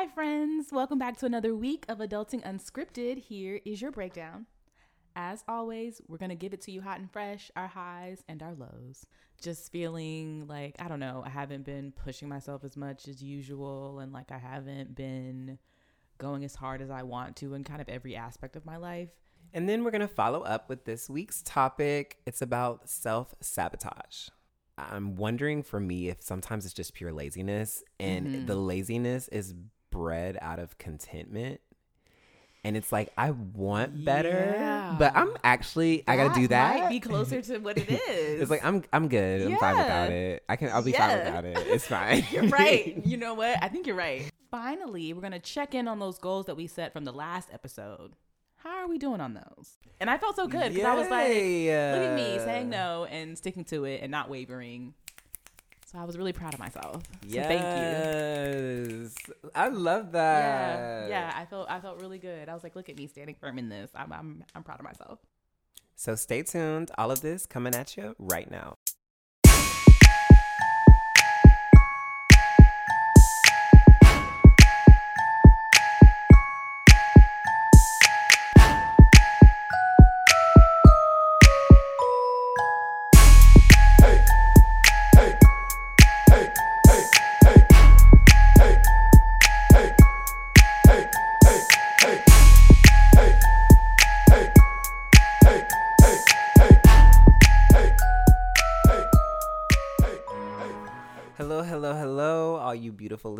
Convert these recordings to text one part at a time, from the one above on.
Hi, friends. Welcome back to another week of Adulting Unscripted. Here is your breakdown. As always, we're going to give it to you hot and fresh, our highs and our lows. Just feeling like, I don't know, I haven't been pushing myself as much as usual, and like I haven't been going as hard as I want to in kind of every aspect of my life. And then we're going to follow up with this week's topic. It's about self sabotage. I'm wondering for me if sometimes it's just pure laziness, and Mhm. the laziness is bred out of contentment. And it's like, I want better, but I'm actually, I got to do that. Be closer to what it is. It's like I'm I'm good. I'm fine Yeah. without it. I can I'll be fine Yeah. without it. It's fine. You're right. You know what? I think you're right. Finally, we're to check in on those goals that we set from the last episode. How are we doing on those? And I felt so good because I was like, look at me saying no and sticking to it and not wavering. So I was really proud of myself. So Yes. thank you. I love that. Yeah, yeah. I felt I felt really good. I was like, look at me standing firm in this. I'm I'm I'm proud of myself. So stay tuned. All of this coming at you right now.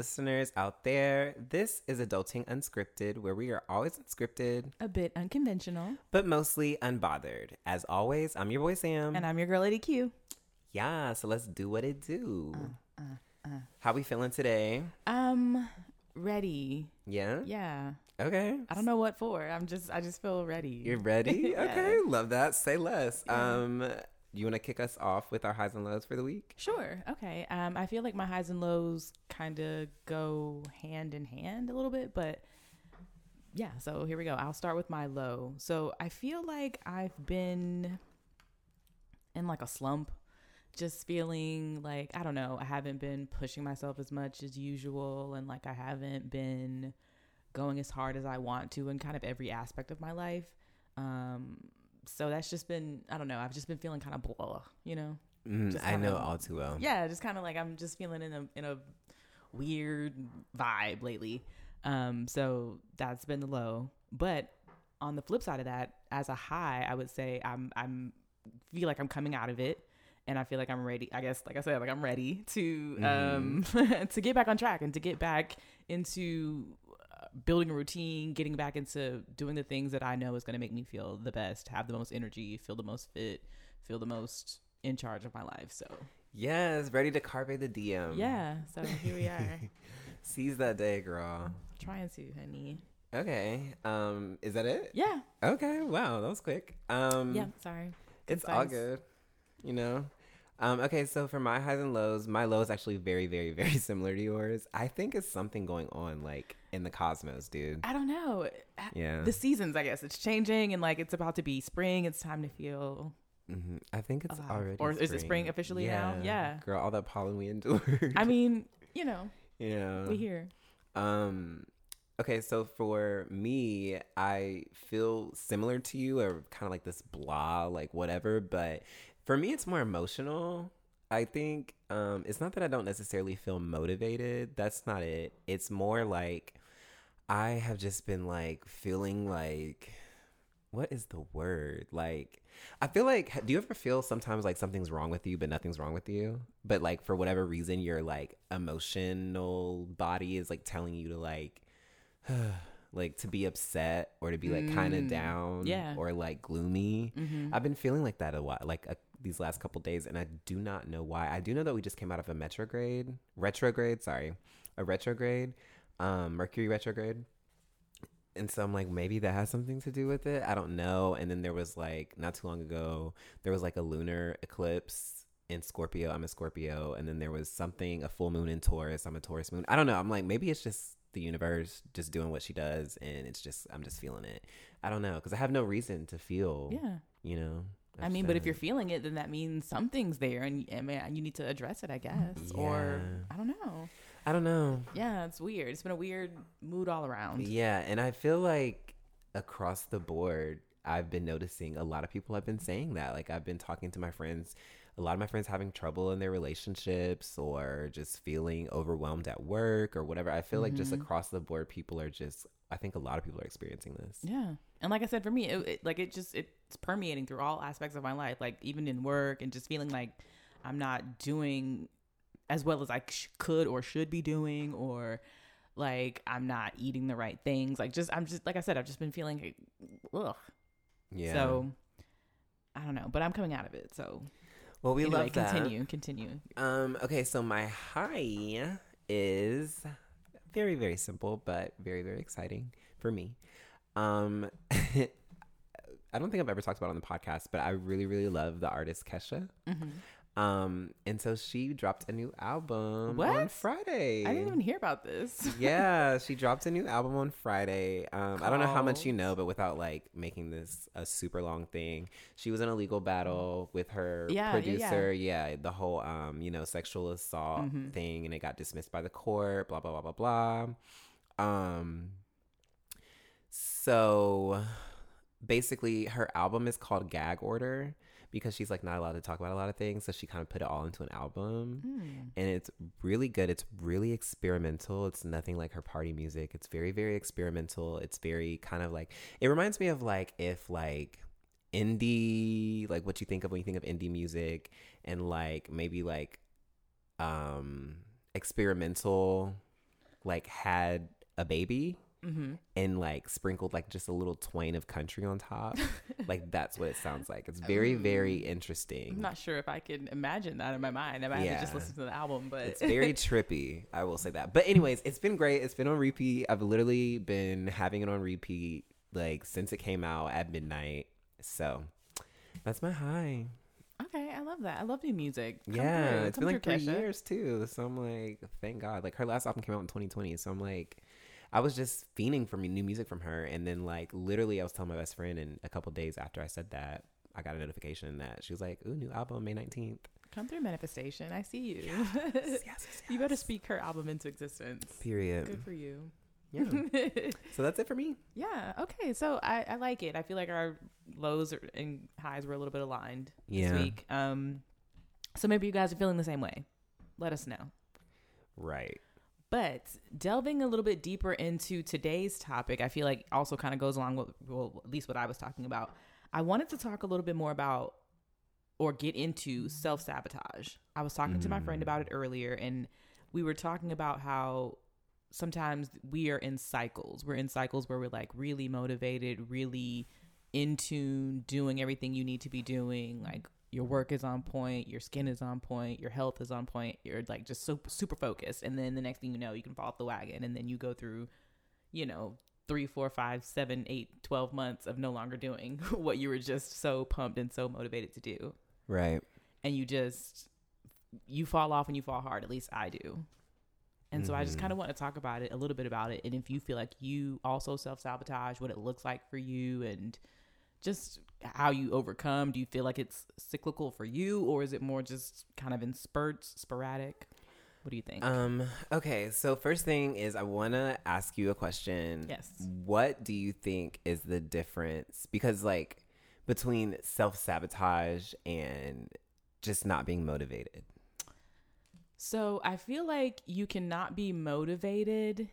Listeners out there. This is Adulting Unscripted, where we are always unscripted, A bit unconventional. but mostly unbothered. As always, I'm your boy Sam. And I'm your girl Lady Q. yeah, so let's do what it do. uh, How we feeling today? Um, ready. Yeah? Yeah. Okay. I don't know what for. I'm just I just feel ready. You're ready? Yeah. Okay, love that. Say less. Yeah. Um, you want to kick us off with our highs and lows for the week? Sure. Okay. Um, I feel like my highs and lows kind of go hand in hand a little bit, but yeah. So here we go. I'll start with my low. So I feel like I've been in like a slump, just feeling like I don't know. I haven't been pushing myself as much as usual, and like I haven't been going as hard as I want to in kind of every aspect of my life. Um, so that's just been I don't know. I've just been feeling kind of blah, you know. Mm, I know all too well. Yeah, just kind of like I'm just feeling in a in a weird vibe lately. Um, so that's been the low. But on the flip side of that, as a high, I would say I'm I'm feel like I'm coming out of it, and I feel like I'm ready. I guess, like I said, like I'm ready to um to get back on track and to get back into building a routine, getting back into doing the things that I know is going to make me feel the best, have the most energy, feel the most fit, feel the most in charge of my life. So Yes, ready to carpe the diem. yeah, so here we are, Seize that day, girl. trying to, honey. Okay. Um, is that it? Yeah, Okay. Wow, that was quick. Um, yeah. Sorry. it's all Concise. good. You know. Um, okay, so for my highs and lows, my low is actually very, very, very similar to yours. I think it's something going on like in the cosmos, dude. I don't know. Yeah. The seasons, I guess, it's changing, and like it's about to be spring. It's time to feel. hmm I think it's Alive. already. Or is it spring officially now? Yeah. Girl, all that pollen we endured. I mean, you know, yeah. we here. Um okay, so for me, I feel similar to you or kind of like this blah, like whatever, but for me it's more emotional. I think um it's not that I don't necessarily feel motivated. That's not it. It's more like I have just been like feeling like what is the word? Like I feel like do you ever feel sometimes like something's wrong with you but nothing's wrong with you? But like for whatever reason your like emotional body is like telling you to like like to be upset or to be like kind of Mm, down yeah. or like gloomy. Mm-hmm. I've been feeling like that a while, like a, these last couple days, and I do not know why. I do know that we just came out of a retrograde, retrograde, sorry, a retrograde, um, Mercury retrograde, and so I'm like, maybe that has something to do with it. I don't know. And then there was like not too long ago, there was like a lunar eclipse in Scorpio. I'm a Scorpio, and then there was something, a full moon in Taurus. I'm a Taurus moon. I don't know. I'm like, maybe it's just the universe just doing what she does, and it's just I'm just feeling it. I don't know because I have no reason to feel. Yeah. You know. I mean, but if you're feeling it, then that means something's there, and I mean, you need to address it, I guess. Or I don't know. I don't know. Yeah, it's weird. It's been a weird mood all around. Yeah, and I feel like across the board, I've been noticing a lot of people have been saying that. Like I've been talking to my friends, a lot of my friends having trouble in their relationships or just feeling overwhelmed at work or whatever. I feel like just Mhm. across the board, people are just. I think a lot of people are experiencing this. Yeah. And like I said, for me, it, it, like it just it's permeating through all aspects of my life, like even in work and just feeling like I'm not doing as well as I sh- could or should be doing, or like I'm not eating the right things. Like just I'm just like I said, I've just been feeling ugh. Yeah. So I don't know, but I'm coming out of it. So well, we anyway, love that. continue, continue. Um, okay, so my high is very, very simple, but very, very exciting for me. Um, I don't think I've ever talked about it on the podcast, but I really, really love the artist Kesha. hmm Um, and so she dropped a new album what? on Friday. I didn't even hear about this. yeah, she dropped a new album on Friday. Um, I don't know how much you know, but without like making this a super long thing, she was in a legal battle with her Yeah, yeah, yeah. producer. Yeah, the whole um, you know, sexual assault Mhm. thing, and it got dismissed by the court. Blah blah blah blah blah. Um, so basically, her album is called Gag Order because she's like not allowed to talk about a lot of things, so she kind of put it all into an album Mm. and it's really good. It's really experimental. It's nothing like her party music. It's very, very experimental. It's very kind of like it reminds me of like if like indie, like what you think of when you think of indie music, and like maybe like um experimental, like had a baby Mm-hmm. and like sprinkled like just a little twain of country on top. like that's what it sounds like. It's very, very interesting. I'm not sure if I can imagine that in my mind. I might have to just Yeah. listen to the album, but It's very trippy. I will say that. But anyways, it's been great. It's been on repeat. I've literally been having it on repeat like since it came out at midnight. So that's my high. okay. I love that. I love new music. Come yeah, through. it's Come been like three Kesha. years too. So I'm like, thank God. Like her last album came out in 2020. So I'm like, I was just fiending for me new music from her, and then like literally, I was telling my best friend, and a couple days after I said that, I got a notification that she was like, "Ooh, new album May 19th." Come through manifestation. I see you. Yes, yes, yes, you better speak her album into existence. Period. Good for you. Yeah. so that's it for me. yeah. Okay. So I, I like it. I feel like our lows are- and highs were a little bit aligned Yeah. this week. Um, so maybe you guys are feeling the same way. Let us know. Right. But delving a little bit deeper into today's topic, I feel like also kind of goes along with, well, at least what I was talking about. I wanted to talk a little bit more about or get into self sabotage. I was talking to my friend Mm. about it earlier, and we were talking about how sometimes we are in cycles. We're in cycles where we're like really motivated, really in tune, doing everything you need to be doing. Like your work is on point, your skin is on point, your health is on point. You're like just so super focused, and then the next thing you know, you can fall off the wagon, and then you go through, you know, three, four, five, seven, eight, twelve months of no longer doing what you were just so pumped and so motivated to do, Right. and you just you fall off and you fall hard. At least I do. And so I just Mhm. kind of want to talk about it a little bit about it, and if you feel like you also self sabotage, what it looks like for you, and just how you overcome. Do you feel like it's cyclical for you, or is it more just kind of in spurts, sporadic? What do you think? Um. Okay. So first thing is, I want to ask you a question. yes. What do you think is the difference? Because like between self sabotage and just not being motivated. So I feel like you cannot be motivated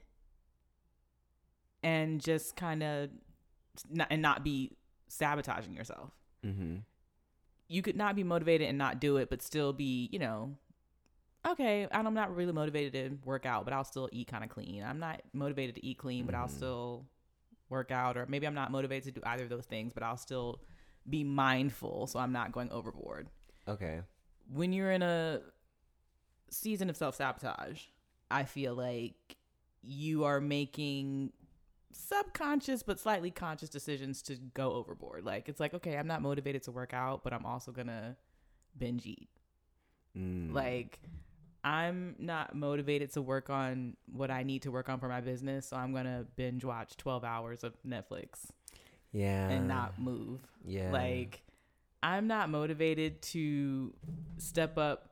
and just kind of not, and not be sabotaging yourself. Mm-hmm. You could not be motivated and not do it, but still be, you know, okay. I'm not really motivated to work out, but I'll still eat kind of clean. I'm not motivated to eat clean, but I'll Mhm. still work out, or maybe I'm not motivated to do either of those things, but I'll still be mindful, so I'm not going overboard. Okay. when you're in a season of self sabotage, I feel like you are making subconscious but slightly conscious decisions to go overboard. Like it's like, okay, I'm not motivated to work out, but I'm also gonna binge eat. Mm. Like I'm not motivated to work on what I need to work on for my business, so I'm gonna binge watch 12 hours of Netflix yeah, and not move. yeah, Like, I'm not motivated to step up,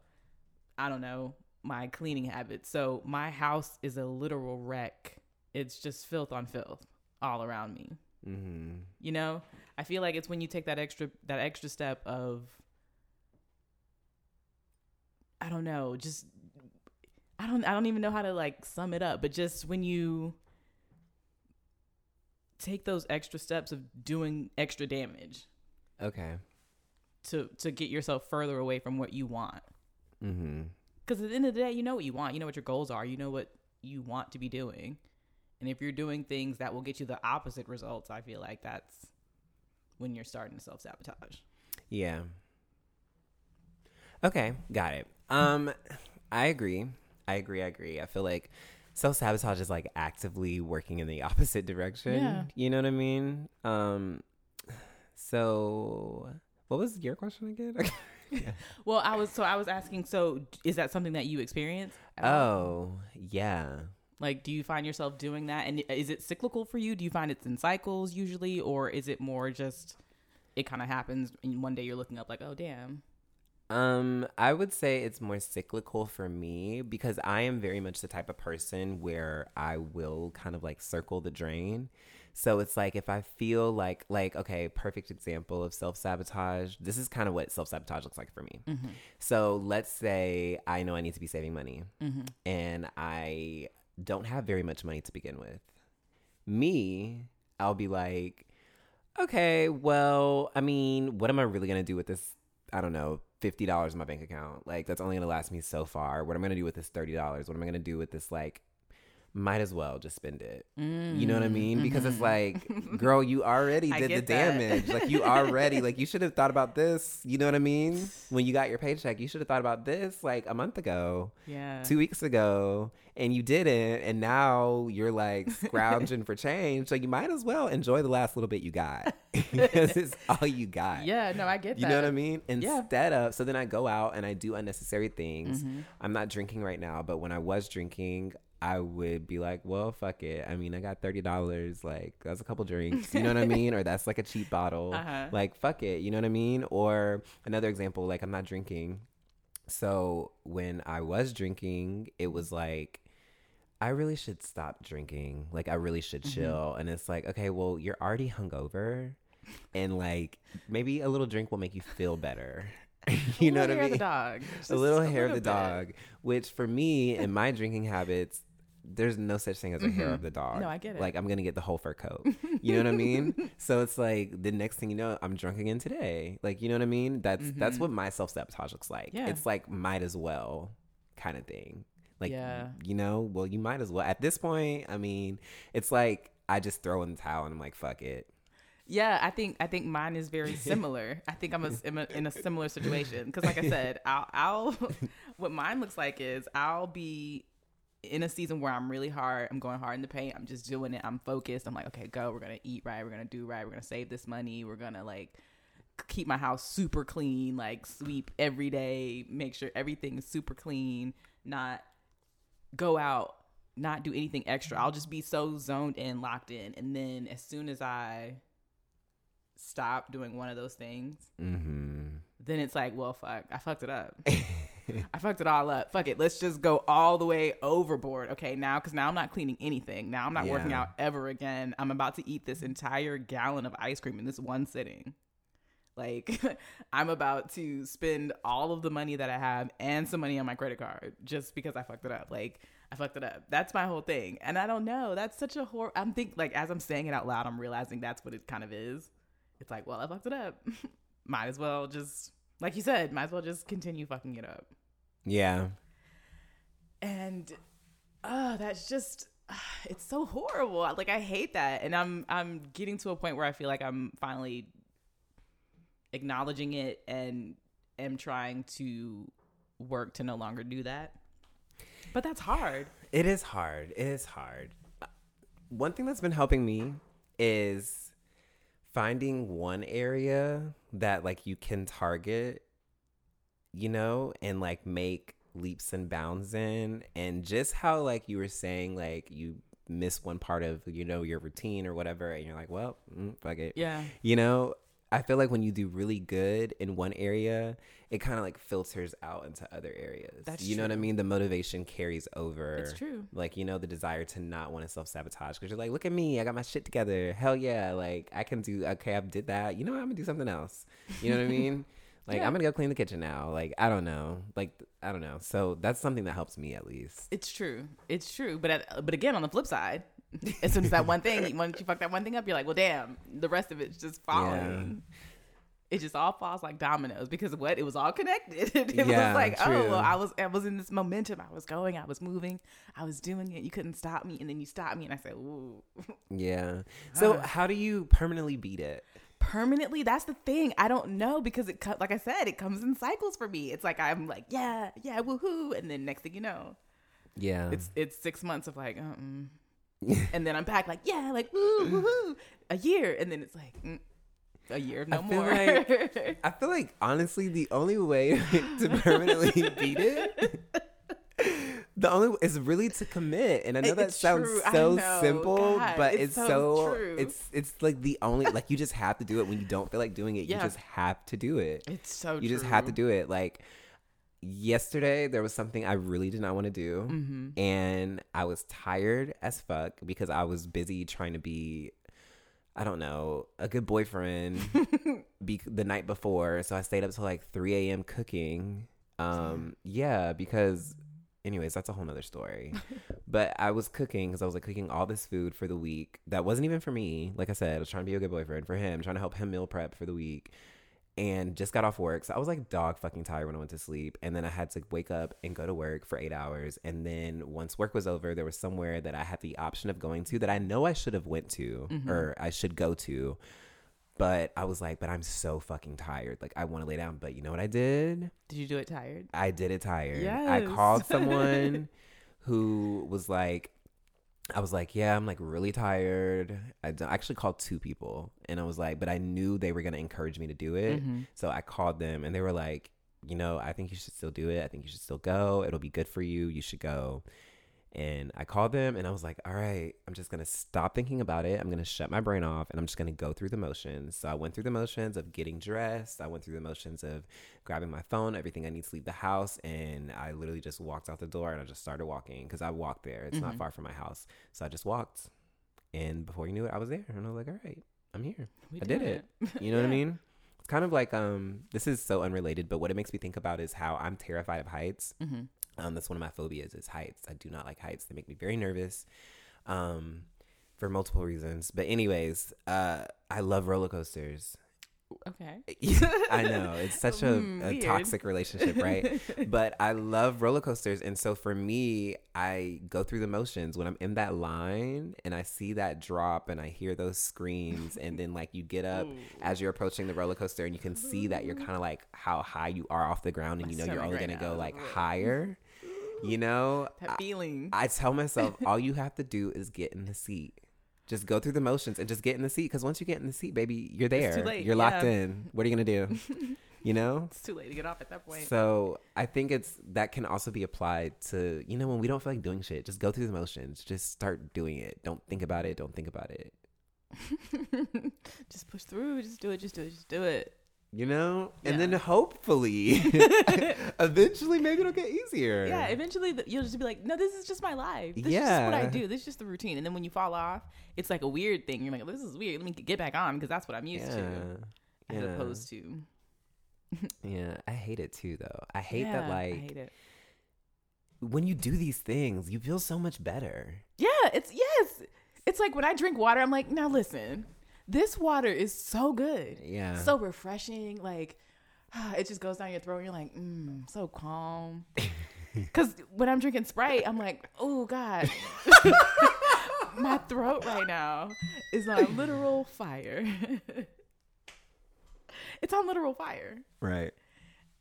I don't know, my cleaning habits. So my house is a literal wreck. It's just filth on filth all around me. Mm-hmm. You know, I feel like it's when you take that extra that extra step of I don't know, just I don't I don't even know how to like sum it up, but just when you take those extra steps of doing extra damage Okay. to to get yourself further away from what you want. Mm-hmm. Because at the end of the day, you know what you want. You know what your goals are. You know what you want to be doing. And if you're doing things that will get you the opposite results, I feel like that's when you're starting to self sabotage. Yeah. Okay, got it. Um, I agree. I agree. I agree. I feel like self sabotage is like actively working in the opposite direction. Yeah. You know what I mean? Um, so what was your question again? Well, I was so I was asking. So, is that something that you experience? oh, yeah. Like, do you find yourself doing that? And is it cyclical for you? Do you find it's in cycles usually, or is it more just it kind of happens and one day you're looking up like, oh damn, Um, I would say it's more cyclical for me because I am very much the type of person where I will kind of like circle the drain. So it's like if I feel like like okay, perfect example of self-sabotage. This is kind of what self-sabotage looks like for me. Mm-hmm. So let's say I know I need to be saving money and I don't have very much money to begin with. Me, I'll be like, okay, well, I mean, what am I really going to do with this? I don't know, $50 in my bank account. Like, that's only going to last me so far. What am I going to do with this $30? What am I going to do with this, like, might as well just spend it. You know what I mean? Because it's like, girl, you already did the damage. Like you already like you should have thought about this. You know what I mean? When you got your paycheck, you should have thought about this like a month ago, yeah, two weeks ago, and you didn't. And now you're like scrounging for change. So you might as well enjoy the last little bit you got because it's all you got. yeah. No, I get You that. know what I mean? Yeah. Mm-hmm. Instead of, so then I go out and I do unnecessary things. I'm not drinking right now, but when I was drinking, I would be like, well, fuck it. I mean, I got $30. Like, that's a couple drinks. You know what I mean? Or that's like a cheap bottle. Uh-huh. Like, fuck it. You know what I mean? Or another example, like, I'm not drinking. So when I was drinking, it was like, I really should stop drinking. Like, I really should Mm-hmm. chill. And it's like, okay, well, you're already hungover. And like, maybe a little drink will make you feel better. you know what I Hair of mean? the dog. a little hair of the bit. dog, which for me in my drinking habits, there's no such thing as a hair of the dog. Mm-hmm. No, I get it. Like I'm gonna get the whole fur coat. You know what I mean? so it's like the next thing you know, I'm drunk again today. Like you know what I mean? That's that's what my self sabotage looks like. Mm-hmm. Yeah. It's like might as well kind of thing. Like Yeah. you know, well you might as well. At this point, I mean, it's like I just throw in the towel and I'm like, fuck it. Yeah, I think I think mine is very similar. I think I'm a, in, a, in a similar situation because, like I said, I'll, I'll what mine looks like is I'll be in a season where I'm really hard. I'm going hard in the paint. I'm just doing it. I'm focused. I'm like, okay, go. We're gonna eat right. We're gonna do right. We're gonna save this money. We're gonna like keep my house super clean. Like sweep every day. Make sure everything is super clean. Not go out. Not do anything extra. I'll just be so zoned in, locked in, and then as soon as I stop doing one of those things, Mm-hmm. then it's like, well, fuck, I fucked it up. I fucked it all up. Fuck it. Let's just go all the way overboard. Okay, now, because now I'm not cleaning anything. Now I'm not working out ever again. I'm about to eat this entire gallon of ice cream in this one sitting. Like, I'm about to spend all of the money that I have and some money on my credit card just because I fucked it up. Like, I fucked it up. That's my whole thing. And I don't know. That's such a horror. I'm think like as I'm saying it out loud, I'm realizing that's what it kind of is. It's like, well, I fucked it up. might as well just, like you said, might as well just continue fucking it up. Yeah. And, uh, that's just, it's so horrible. Like I hate that, and I'm I'm getting to a point where I feel like I'm finally acknowledging it and am trying to work to no longer do that. But that's hard. It is hard. It is hard. Uh, One thing that's been helping me is finding one area that like you can target, you know, and like make leaps and bounds in and just how like you were saying like you miss one part of you know your routine or whatever and you're like, well, mm, fuck it. Yeah. You know, I feel like when you do really good in one area, it kind of like filters out into other areas. That's you know what I mean? The motivation carries over. It's true. Like, you know, the desire to not want to self sabotage because you're like, look at me, I got my shit together. Hell yeah. Like, I can do, okay, I did that. You know what? I'm going to do something else. You know what I mean? Like, Yeah. I'm going to go clean the kitchen now. Like, I don't know. Like, I don't know. So that's something that helps me at least. It's true. It's true. But at, but again, on the flip side, as soon as that one thing, once you fuck that one thing up, you're like, well, damn, the rest of it's just falling. It just all falls like dominoes because what? It was all connected. it Yeah, was like, true. oh, well, I was, I was in this momentum. I was going, I was moving, I was doing it. You couldn't stop me, and then you stopped me, and I said, ooh. Yeah. So, Uh. how do you permanently beat it? permanently that's the thing i don't know because it like i said it comes in cycles for me it's like i'm like yeah yeah woohoo and then next thing you know Yeah. it's it's six months of like um and then i'm back like yeah like woo woohoo a year and then it's like mm, a year no I more like- I feel like honestly, the only way to permanently beat it, the only is really to commit. And I know It- that it's sounds true. So simple, God, but it's it's, so so, true. it's it's like the only like you just have to do it when you don't feel like doing it. Yeah. You just have to do it. it's so you just have to do it. Like yesterday, there was something I really did not want to do, mm-hmm. and I was tired as fuck because I was busy trying to be. I don't know, a good boyfriend be- the night before. So I stayed up till like 3 a.m. cooking. Um, yeah, because, anyways, that's a whole nother story. but I was cooking because I was like cooking all this food for the week that wasn't even for me. Like I said, I was trying to be a good boyfriend for him, trying to help him meal prep for the week. And just got off work. So I was like dog fucking tired when I went to sleep. And then I had to wake up and go to work for eight hours. And then once work was over, there was somewhere that I had the option of going to that I know I should have went to Mhm. or I should go to. But I was like, but I'm so fucking tired. Like I want to lay down. But you know what I did? did you do it tired I did it tired. Yes. I called someone who was like, I was like, yeah, I'm like really tired. I actually called two people and I was like, but I knew they were going to encourage me to do it. Mhm. So I called them and they were like, you know, I think you should still do it. I think you should still go. It'll be good for you. You should go. And I called them and I was like, all right, I'm just going to stop thinking about it. I'm going to shut my brain off and I'm just going to go through the motions. So I went through the motions of getting dressed. I went through the motions of grabbing my phone, everything I need to leave the house. And I literally just walked out the door and I just started walking because I walked there. It's not Mhm. far from my house. So I just walked. And before you knew it, I was there. And I was like, all right, I'm here. We I did it. You know what I mean? It's kind of like um this is so unrelated, but what it makes me think about is how I'm terrified of heights. Mhm. Um that's one of my phobias is heights. I do not like heights. They make me very nervous. Um for multiple reasons. But anyways, uh I love roller coasters. okay I know. It's such a, Mm, a toxic relationship, right? but I love roller coasters. And so for me, I go through the motions when I'm in that line and I see that drop and I hear those screams. And then, like, you get up Ooh. as you're approaching the roller coaster and you can see that you're kind of like how high you are off the ground and you know you're only right going to go like higher. You know, that I, feeling I tell myself all you have to do is get in the seat. Just go through the motions and just get in the seat because once you get in the seat, baby, you're It's there. too late, You're locked yeah. in. What are you gonna do? you know. it's too late to get off at that point So I think it's that can also be applied to you know when we don't feel like doing shit, just go through the motions. Just start doing it. Don't think about it. Don't think about it. just push through. Just do it. Just do it. Just do it. You know, and then hopefully, eventually, maybe it'll get easier. Yeah. Eventually, you'll just be like, no, this is just my life. This is just what I do. This is just the routine. And then when you fall off, it's like a weird thing. You're like, this is weird. Let me get back on because that's what I'm used yeah. to, as Yeah. opposed to. Yeah, I hate it too, though. I hate Yeah, that, like, I hate it. when you do these things, you feel so much better. Yeah. It's yes. It's like when I drink water, I'm like, now listen, this water is so good. Yeah. so refreshing. Like it just goes down your throat. And you're like, mm, so calm. Because when I'm drinking Sprite, I'm like, oh god, my throat right now is on literal fire. it's on literal fire, right.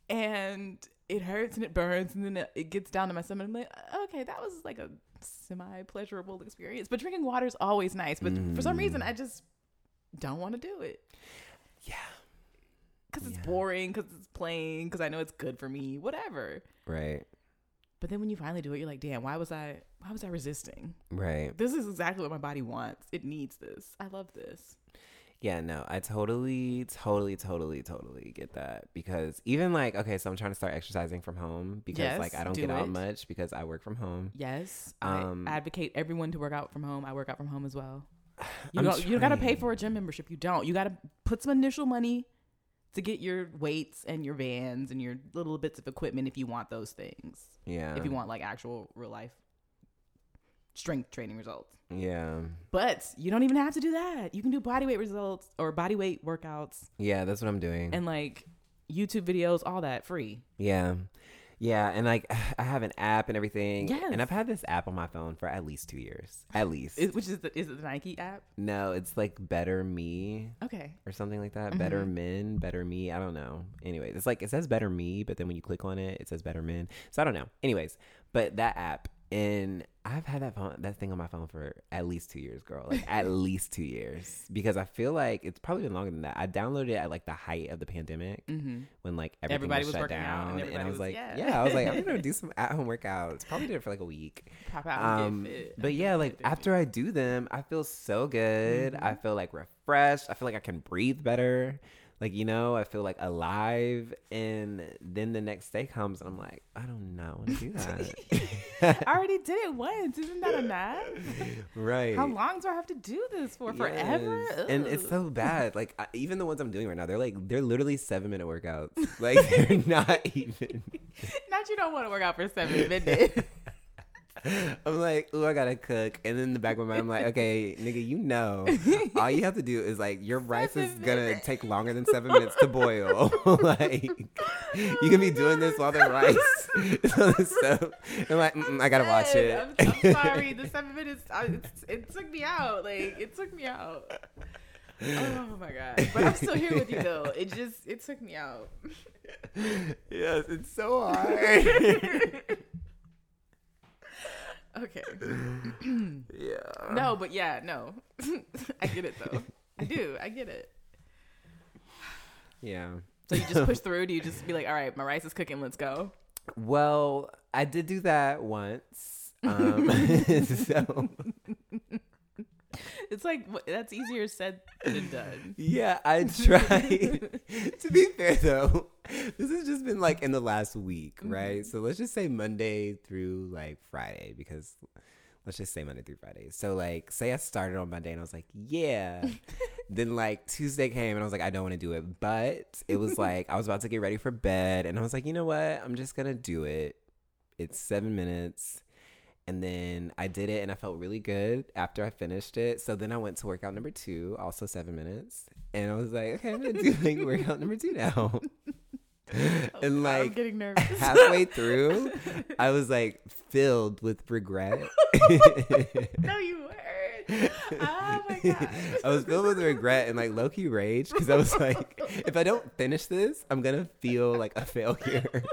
and it hurts and it burns, and then it, gets down to my stomach. I'm like, okay, that was like a semi pleasurable experience. But drinking water is always nice. But for some reason, Mm. I just don't want to do it Yeah. because it's Yeah. boring, because it's plain, because I know it's good for me, whatever. Right. But then when you finally do it, you're like, damn, why was I why was I resisting? Right. This is exactly what my body wants. It needs this. I love this. Yeah, no, I totally, totally, totally, totally get that because even like, okay, so I'm trying to start exercising from home because Yes, like I don't do get out much because I work from home. Yes, Um, I advocate everyone to work out from home. I work out from home as well. You I'm don't you gotta pay for a gym membership. You don't. You gotta put some initial money to get your weights and your vans and your little bits of equipment if you want those things. Yeah. If you want like actual real life strength training results. Yeah. But you don't even have to do that. You can do body weight results or body weight workouts Yeah, that's what I'm doing. and like YouTube videos, all that free. yeah. Yeah, and like I have an app and everything. Yes. And I've had this app on my phone for at least 2 years. At least. Is, which is the, is it the Nike app? no, it's like Better Me Okay. or something like that. Better Mm-hmm. Men, Better Me. I don't know. Anyways, it's like it says Better Me, but then when you click on it, it says Better Men. So I don't know. Anyways, but that app and I've had that phone, that thing on my phone for at least two years, girl. Like at least two years, because I feel like it's probably been longer than that. I downloaded it at like the height of the pandemic Mm-hmm. when like everything Everybody was shut down, and and, I was was- like, yeah. yeah. I was like, I'm gonna do some at home workouts. Probably did it for like a week. Pop out Um, but yeah, like after I do them, I feel so good. Mm-hmm. I feel like refreshed. I feel like I can breathe better. Like you know, I feel like alive. And then the next day comes, and I'm like, I don't know, I want to do that. I already did it once. Isn't that enough? right. How long do I have to do this for? Forever? Yes. And it's so bad. Like I, even the ones I'm doing right now, they're like they're literally seven minute workouts. Like they're not even. Not you don't want to work out for seven minutes. I'm like, oh, I gotta cook, and then in the back of my mind, I'm like, okay, nigga, you know, all you have to do is like your rice is gonna take longer than seven minutes to boil. like, you can be oh doing this while the rice the. I'm like, I gotta watch it. I'm, I'm sorry. The seven minutes, I, it's, it took me out. Like it took me out. Oh my god! But I'm still here with you though. It just it took me out. yes, it's so hard. Okay. yeah. No, but yeah, no. I get it though. I do. I get it. Yeah. So you just push through? Do you just be like, all right, my rice is cooking, let's go? Well, I did do that once. Um, so It's like wh- that's easier said than done. yeah, I tried. to be fair though, this has just been like in the last week, mm-hmm. right? So let's just say Monday through like Friday because let's just say Monday through Friday. So like say I started on Monday and I was like, yeah. then like Tuesday came and I was like, I don't want to do it. But it was like I was about to get ready for bed and I was like, you know what? I'm just gonna do it. It's seven minutes. And then I did it and I felt really good after I finished it. So then I went to workout number two, also seven minutes. And I was like, okay, I'm gonna do like workout number two now. and I'm like getting nervous. halfway through, I was like filled with regret. no, you weren't. Oh my god. I was filled with regret and like low key rage because I was like, if I don't finish this, I'm gonna feel like a failure.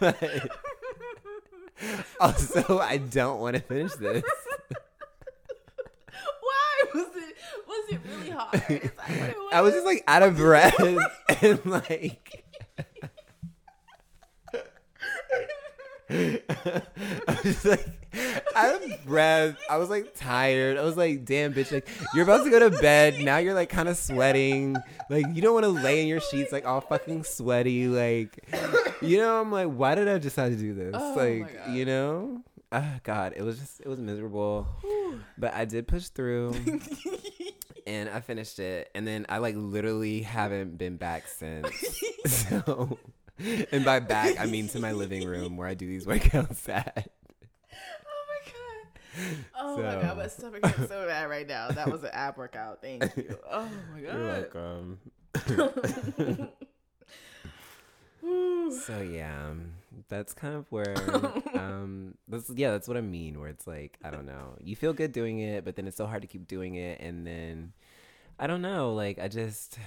but also, I don't want to finish this. Why was it? Was it really hard? Is that what it was? I was just like out of breath and like. I was like out of breath. I was like tired. I was like, damn, bitch, like you're about to go to bed. Now you're like kind of sweating. Like you don't want to lay in your sheets like all fucking sweaty. Like, you know, I'm like, why did I decide to do this? Oh like, you know? Ah, God, it was just, it was miserable. But I did push through and I finished it. And then I like literally haven't been back since. so, and by back, I mean to my living room where I do these workouts at. Oh my god. Oh my god, my stomach hurts so bad right now. That was an ab workout. Thank you. Oh my god. You're welcome. so yeah, that's kind of where um that's yeah, that's what I mean where it's like, I don't know. You feel good doing it, but then it's so hard to keep doing it and then I don't know, like I just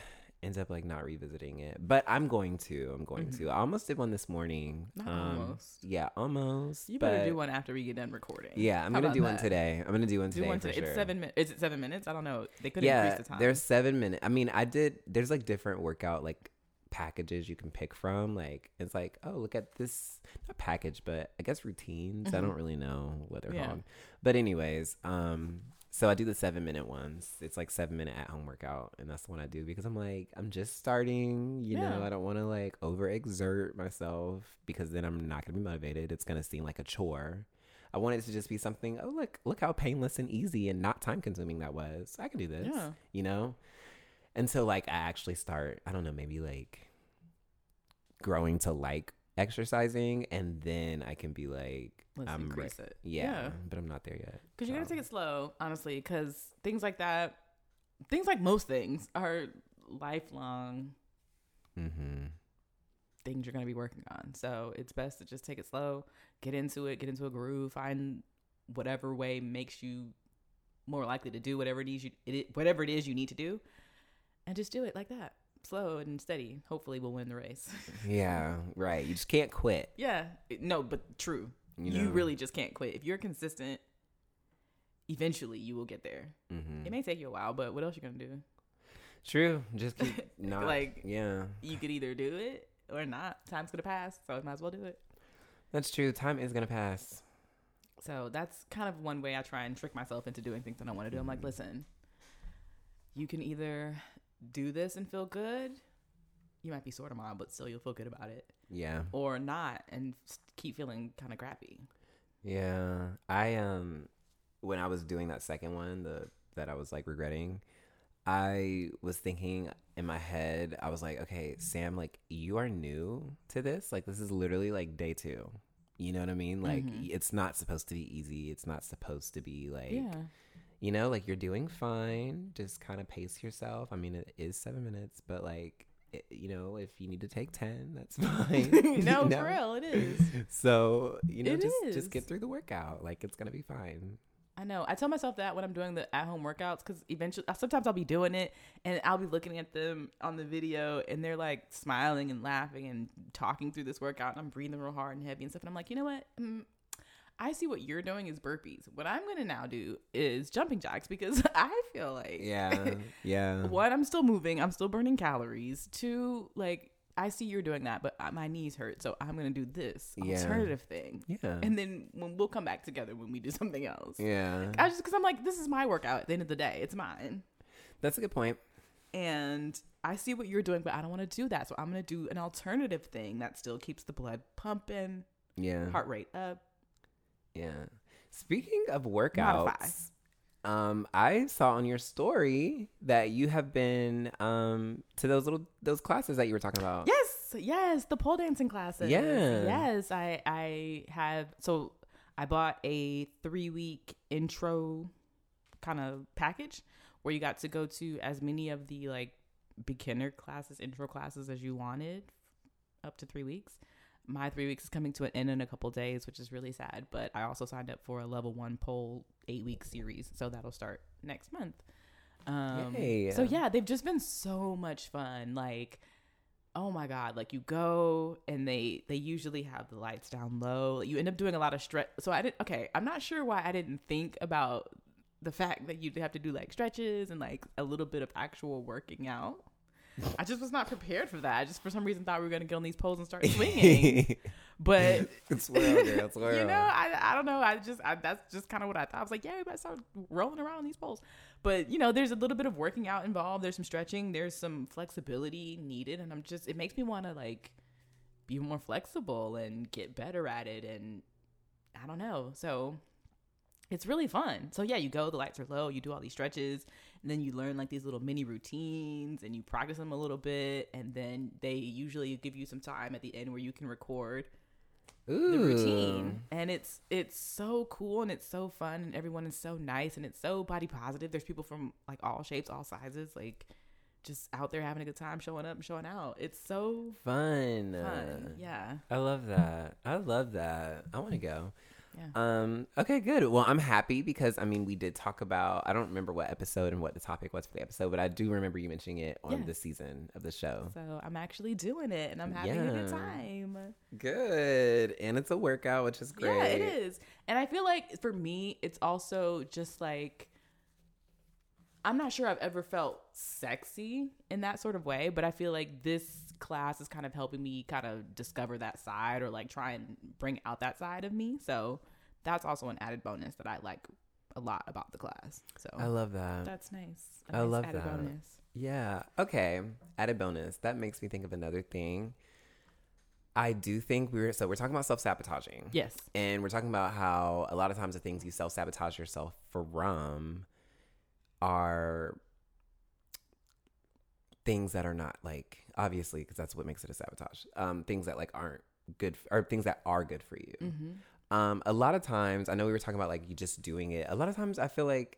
end up like not revisiting it. But I'm going to. I'm going to. I almost did one this morning. Not um almost. Yeah, almost. You better do one after we get done recording. Yeah, I'm How gonna do one today. I'm gonna do one Do today one for today. sure. It's seven minutes. Is it seven minutes? I don't know. They could yeah, increase the time. there's seven minutes. I mean, I did. There's like different workout like packages you can pick from. Like it's like, oh, look at this not package, but I guess routines. I don't really know what they're Mm-hmm. Yeah. called. But anyways, um, So I do the seven minute ones. It's like seven minute at home workout, and that's the one I do because I'm like I'm just starting. You know, I don't want to like overexert myself because then I'm not gonna be motivated. It's gonna seem like a chore. I want it to just be something. Oh look, look how painless and easy and not time consuming that was. I can do this. Yeah. You know, until so, like I actually start. I don't know, maybe like growing to like exercising, and then I can be like, Let's I'm re- increase it. yeah, but I'm not there yet. Because you gotta take it slow, honestly, because things like that, things like most things, are lifelong Mm-hmm. things you're gonna be working on. So it's best to just take it slow, get into it, get into a groove, find whatever way makes you more likely to do whatever it is you it, whatever it is you need to do, and just do it like that, slow and steady. Hopefully, we'll win the race. Yeah, right. You just can't quit. yeah, no, but true. You, You, really just can't quit. If you're consistent, eventually you will get there. Mhm. It may take you a while, but what else you gonna do? True. Just keep not Like- Yeah, You could either do it or not. Time's gonna pass, so I might as well do it. that's true. Time is gonna pass. So that's kind of one way I try and trick myself into doing things that I want to do. I'm like, listen, you can either do this and feel good. You might be sore tomorrow, but still you'll feel good about it, Yeah, or not and keep feeling kind of crappy. yeah. I um, when I was doing that second one, the that I was like regretting, I was thinking in my head, I was like, okay, Sam, like you are new to this. Like this is literally like day two. You know what I mean? Like Mhm. it's not supposed to be easy. It's not supposed to be like yeah, you know, like you're doing fine. Just kind of pace yourself. I mean, it is seven minutes, but like, it, you know, if you need to take 10, that's fine. no, know? for real, it is. So, you know, It just, is. just get through the workout. Like, it's going to be fine. I know. I tell myself that when I'm doing the at home workouts because eventually, sometimes I'll be doing it and I'll be looking at them on the video and they're like smiling and laughing and talking through this workout and I'm breathing real hard and heavy and stuff. And I'm like, you know what? Mm, I see what you're doing is burpees. What I'm going to now do is jumping jacks because I feel like, Yeah. Yeah. one, I'm still moving, I'm still burning calories. Two, like, I see you're doing that, but uh, my knees hurt. So I'm going to do this Yeah. alternative thing. Yeah. And then when we'll come back together when we do something else. yeah. I just because I'm like, this is my workout. At the end of the day, it's mine, That's a good point. and I see what you're doing, but I don't want to do that. So I'm gonna do an alternative thing that still keeps the blood pumping, Yeah. heart rate up. Yeah. Speaking of Modify. workouts, um, I saw on your story that you have been um to those little those classes that you were talking about. Yes, yes, the pole dancing classes. Yeah. yes, I I have. So I bought a three week intro kind of package where you got to go to as many of the like beginner classes, intro classes as you wanted, up to three weeks. My three weeks is coming to an end in a couple days, which is really sad. But I also signed up for a level one pole eight week series, so that'll start next month. Um, Yay. So yeah, they've just been so much fun. Like, oh my god, like you go and they they usually have the lights down low. You end up doing a lot of stretch. So I didn't. Okay, I'm not sure why I didn't think about the fact that you'd have to do like stretches and like a little bit of actual working out. I just was not prepared for that. I just for some reason thought we were gonna get on these poles and start swinging. but girl, swirl. you know, I, I don't know. I just I, that's just kind of what I thought. I was like, yeah, we better start rolling around on these poles. But you know, there's a little bit of working out involved. There's some stretching. There's some flexibility needed, and I'm just it makes me want to like be more flexible and get better at it. And I don't know. So it's really fun. So yeah, you go. The lights are low. You do all these stretches, and then you learn like these little mini routines, and you practice them a little bit, and then they usually give you some time at the end where you can record Ooh. the routine and it's it's so cool and it's so fun and everyone is so nice and it's so body positive there's people from like all shapes all sizes like just out there having a good time showing up and showing out it's so Fun. fun yeah I love that. I love that. I want to go. Yeah Um, okay, good. Well, I'm happy because I mean, we did talk about. I don't remember what episode and what the topic was for the episode, but I do remember you mentioning it on Yeah. this season of the show. so i'm actually doing it and i'm having a good time Good, and it's a workout, which is great. Yeah, it is. And I feel like for me, it's also just like I'm not sure I've ever felt sexy in that sort of way, but I feel like this class is kind of helping me kind of discover that side or like try and bring out that side of me. So that's also an added bonus that I like a lot about the class. So I love that. that's nice. A I nice love added that. bonus. Yeah. Okay. Added bonus. That makes me think of another thing. I do think we were so we're talking about self sabotaging. Yes. And we're talking about how a lot of times the things you self sabotage yourself from are things that are not like obviously because that's what makes it a sabotage. Um, things that like aren't good or things that are good for you. Mm-hmm. Um, a lot of times, I know we were talking about like you just doing it. A lot of times, I feel like,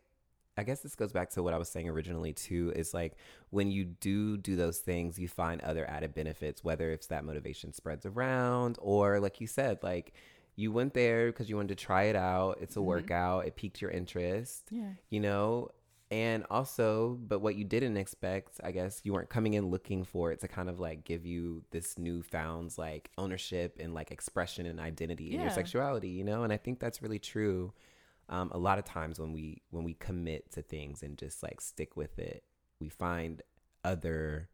I guess this goes back to what I was saying originally too. Is like when you do do those things, you find other added benefits, whether it's that motivation spreads around or, like you said, like you went there because you wanted to try it out. It's a Mhm. workout. It piqued your interest, Yeah. you know. And also, but what you didn't expect, I guess, you weren't coming in looking for it to kind of like give you this newfound like ownership and like expression and identity in your sexuality, you know. And I think that's really true. Um, a lot of times when we when we commit to things and just like stick with it, we find other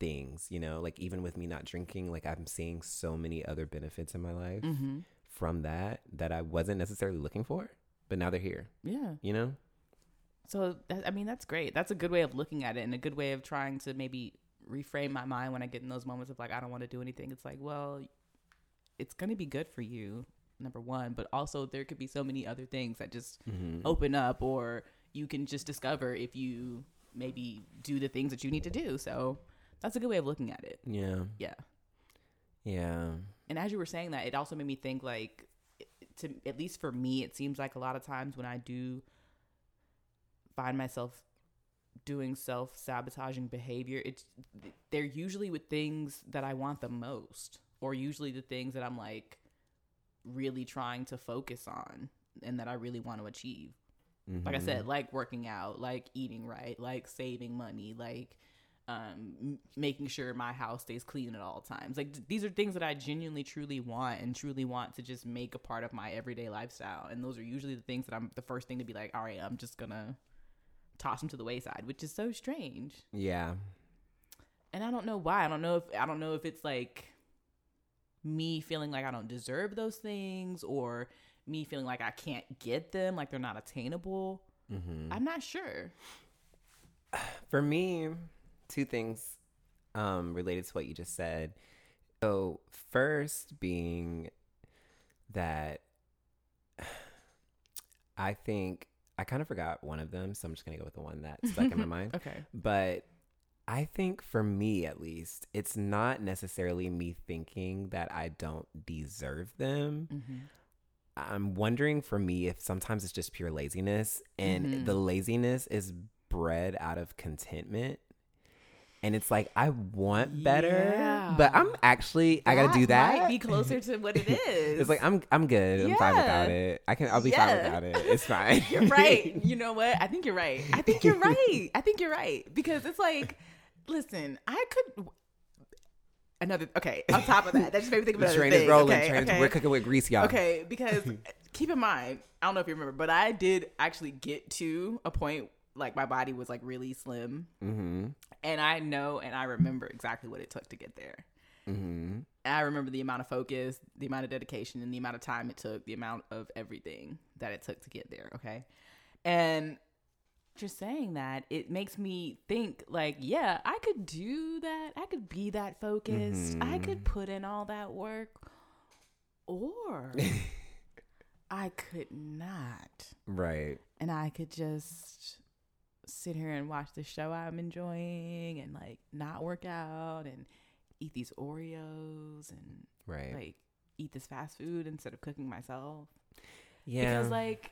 things, you know. Like even with me not drinking, like I'm seeing so many other benefits in my life Mm-hmm. from that that I wasn't necessarily looking for, but now they're here, Yeah. you know. So I mean, that's great. That's a good way of looking at it, and a good way of trying to maybe reframe my mind when I get in those moments of like I don't want to do anything. It's like, well, it's gonna be good for you, number one, but also there could be so many other things that just Mm-hmm. open up, or you can just discover if you maybe do the things that you need to do. So that's a good way of looking at it. Yeah. Yeah. Yeah. And as you were saying that, it also made me think like, to at least for me, it seems like a lot of times when I do find myself doing self sabotaging behavior, it's they're usually with things that I want the most, or usually the things that I'm like really trying to focus on and that I really want to achieve. Like I said, like working out, like eating right, like saving money, like um, m- making sure my house stays clean at all times. Like th- these are things that I genuinely, truly want and truly want to just make a part of my everyday lifestyle. And those are usually the things that I'm the first thing to be like, all right, I'm just gonna toss them to the wayside, which is so strange. Yeah. And I don't know why. I don't know if I don't know if it's like me feeling like I don't deserve those things or me feeling like I can't get them, like they're not attainable. Mm-hmm. I'm not sure. For me, two things um, related to what you just said. So, first being that I think I kind of forgot one of them, so I'm just gonna go with the one that stuck in my mind. Okay. But I think for me, at least, it's not necessarily me thinking that I don't deserve them. Mm-hmm. I'm wondering for me if sometimes it's just pure laziness and Mhm. the laziness is bred out of contentment. And it's like I want better, but I'm actually I gotta do that. Might be closer to what it is. it's like I'm I'm good. I'm fine without it. I can I'll be fine Yeah. without it. It's fine. you're right. You know what? I think you're right. I think you're right. I think you're right because it's like, listen, I could. Another okay. On top of that, that just made me think of the another train thing. is rolling. Okay, train is, we're cooking with grease, y'all. Okay, because keep in mind, I don't know if you remember, but I did actually get to a point like my body was like really slim, Mm-hmm. and I know and I remember exactly what it took to get there. Mm-hmm. I remember the amount of focus, the amount of dedication, and the amount of time it took, the amount of everything that it took to get there. Okay. And just saying that, it makes me think like, yeah, I could do that. I could be that focused. I Mhm. could put in all that work. Or I could not. Right. And I could just sit here and watch the show I'm enjoying and like not work out and eat these Oreos and Right. like eat this fast food instead of cooking myself. yeah. Because like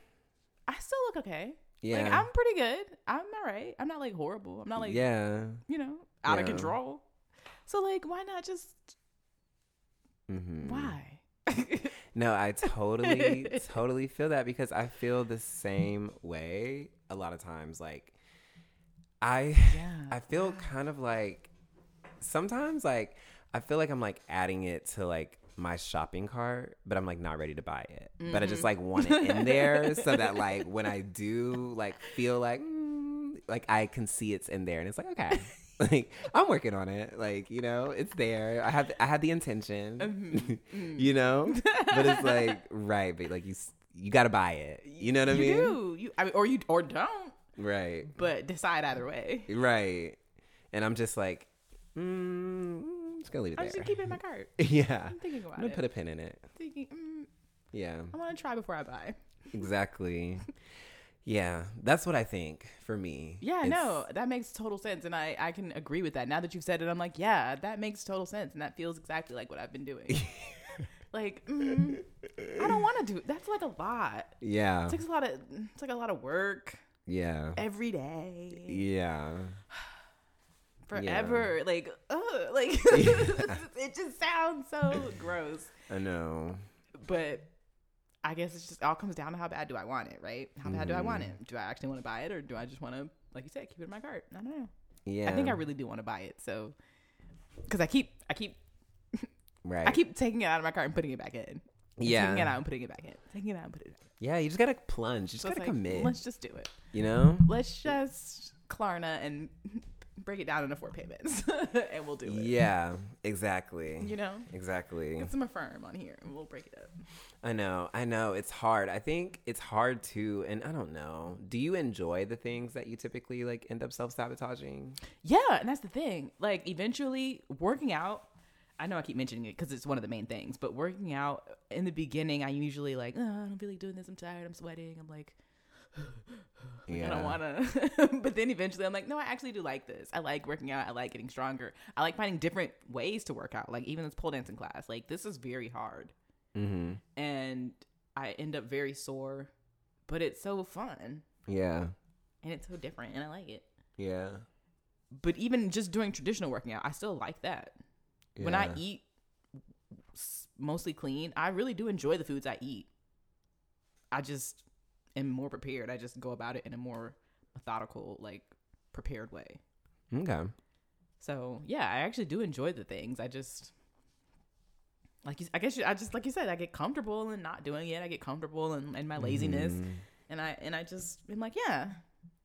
I still look okay. yeah. Like I'm pretty good. I'm all right. I'm not like horrible. I'm not like yeah. you know out of control. So like why not just Mm-hmm. why? No, I totally, totally feel that because I feel the same way a lot of times. Like, I, Yeah. I feel kind of like sometimes, like, I feel like I'm like adding it to like my shopping cart, but I'm like not ready to buy it. But I just Mhm. like want it in there so that like when I do like feel like, mm, like I can see it's in there and it's like, okay. Like I'm working on it, like you know, it's there. I have I had the intention, Mhm. Mm. you know, but it's like right but like you you got to buy it. You know what I you mean? You do. You I mean, or you or don't, Right. but decide either way. Right. And I'm just like, mm, I'm just gonna leave it I'm there. just gonna keep it in my cart. yeah. I'm thinking about I'm gonna it. put a pin in it. thinking, mm, Yeah. I want to try before I buy. Exactly. yeah. That's what I think for me. Yeah, It's- no, that makes total sense, and I I can agree with that. Now that you've said it, I'm like, yeah, that makes total sense, and that feels exactly like what I've been doing. like, mm, I don't want to do. That's like a lot. Yeah. It takes a lot of. It's like a lot of work Yeah. every day, Yeah. forever. Like, ugh, like it just sounds so gross. I know. But I guess it's just all comes down to how bad do I want it, right? How bad do I want Mm-hmm. it? Do I actually want to buy it, or do I just want to, like you said, keep it in my cart? I don't know. Yeah. I think I really do want to buy it. So, because I keep, I keep, right. I keep taking it out of my cart and putting it back in. Yeah. Taking it out and putting it back in. Taking it out and putting it back. Yeah, you just gotta plunge. You just So gotta like, commit. Let's just do it. You know? Let's just Klarna and break it down into four payments, and we'll do it. Yeah, exactly. You know, Exactly. get some affirm on here, and we'll break it up. I know. I know. It's hard. I think it's hard to And I don't know. Do you enjoy the things that you typically like end up self sabotaging? Yeah, and that's the thing. Like eventually, working out. I know I keep mentioning it because it's one of the main things. But working out in the beginning, I usually like, oh, I don't feel like doing this. I'm tired. I'm sweating. I'm like, Yeah. I don't want to. but then eventually, I'm like, no, I actually do like this. I like working out. I like getting stronger. I like finding different ways to work out. Like even this pole dancing class. Like this is very hard, Mm-hmm. and I end up very sore. But it's so fun Yeah. and it's so different, and I like it. Yeah. But even just doing traditional working out, I still like that. When I eat mostly clean, I really do enjoy the foods I eat. I just am more prepared. I just go about it in a more methodical, like prepared way. Okay. So yeah, I actually do enjoy the things. I just like you, I guess you, I just like you said, I get comfortable in not doing it. I get comfortable in, in my laziness, Mhm. and I and I just am like yeah,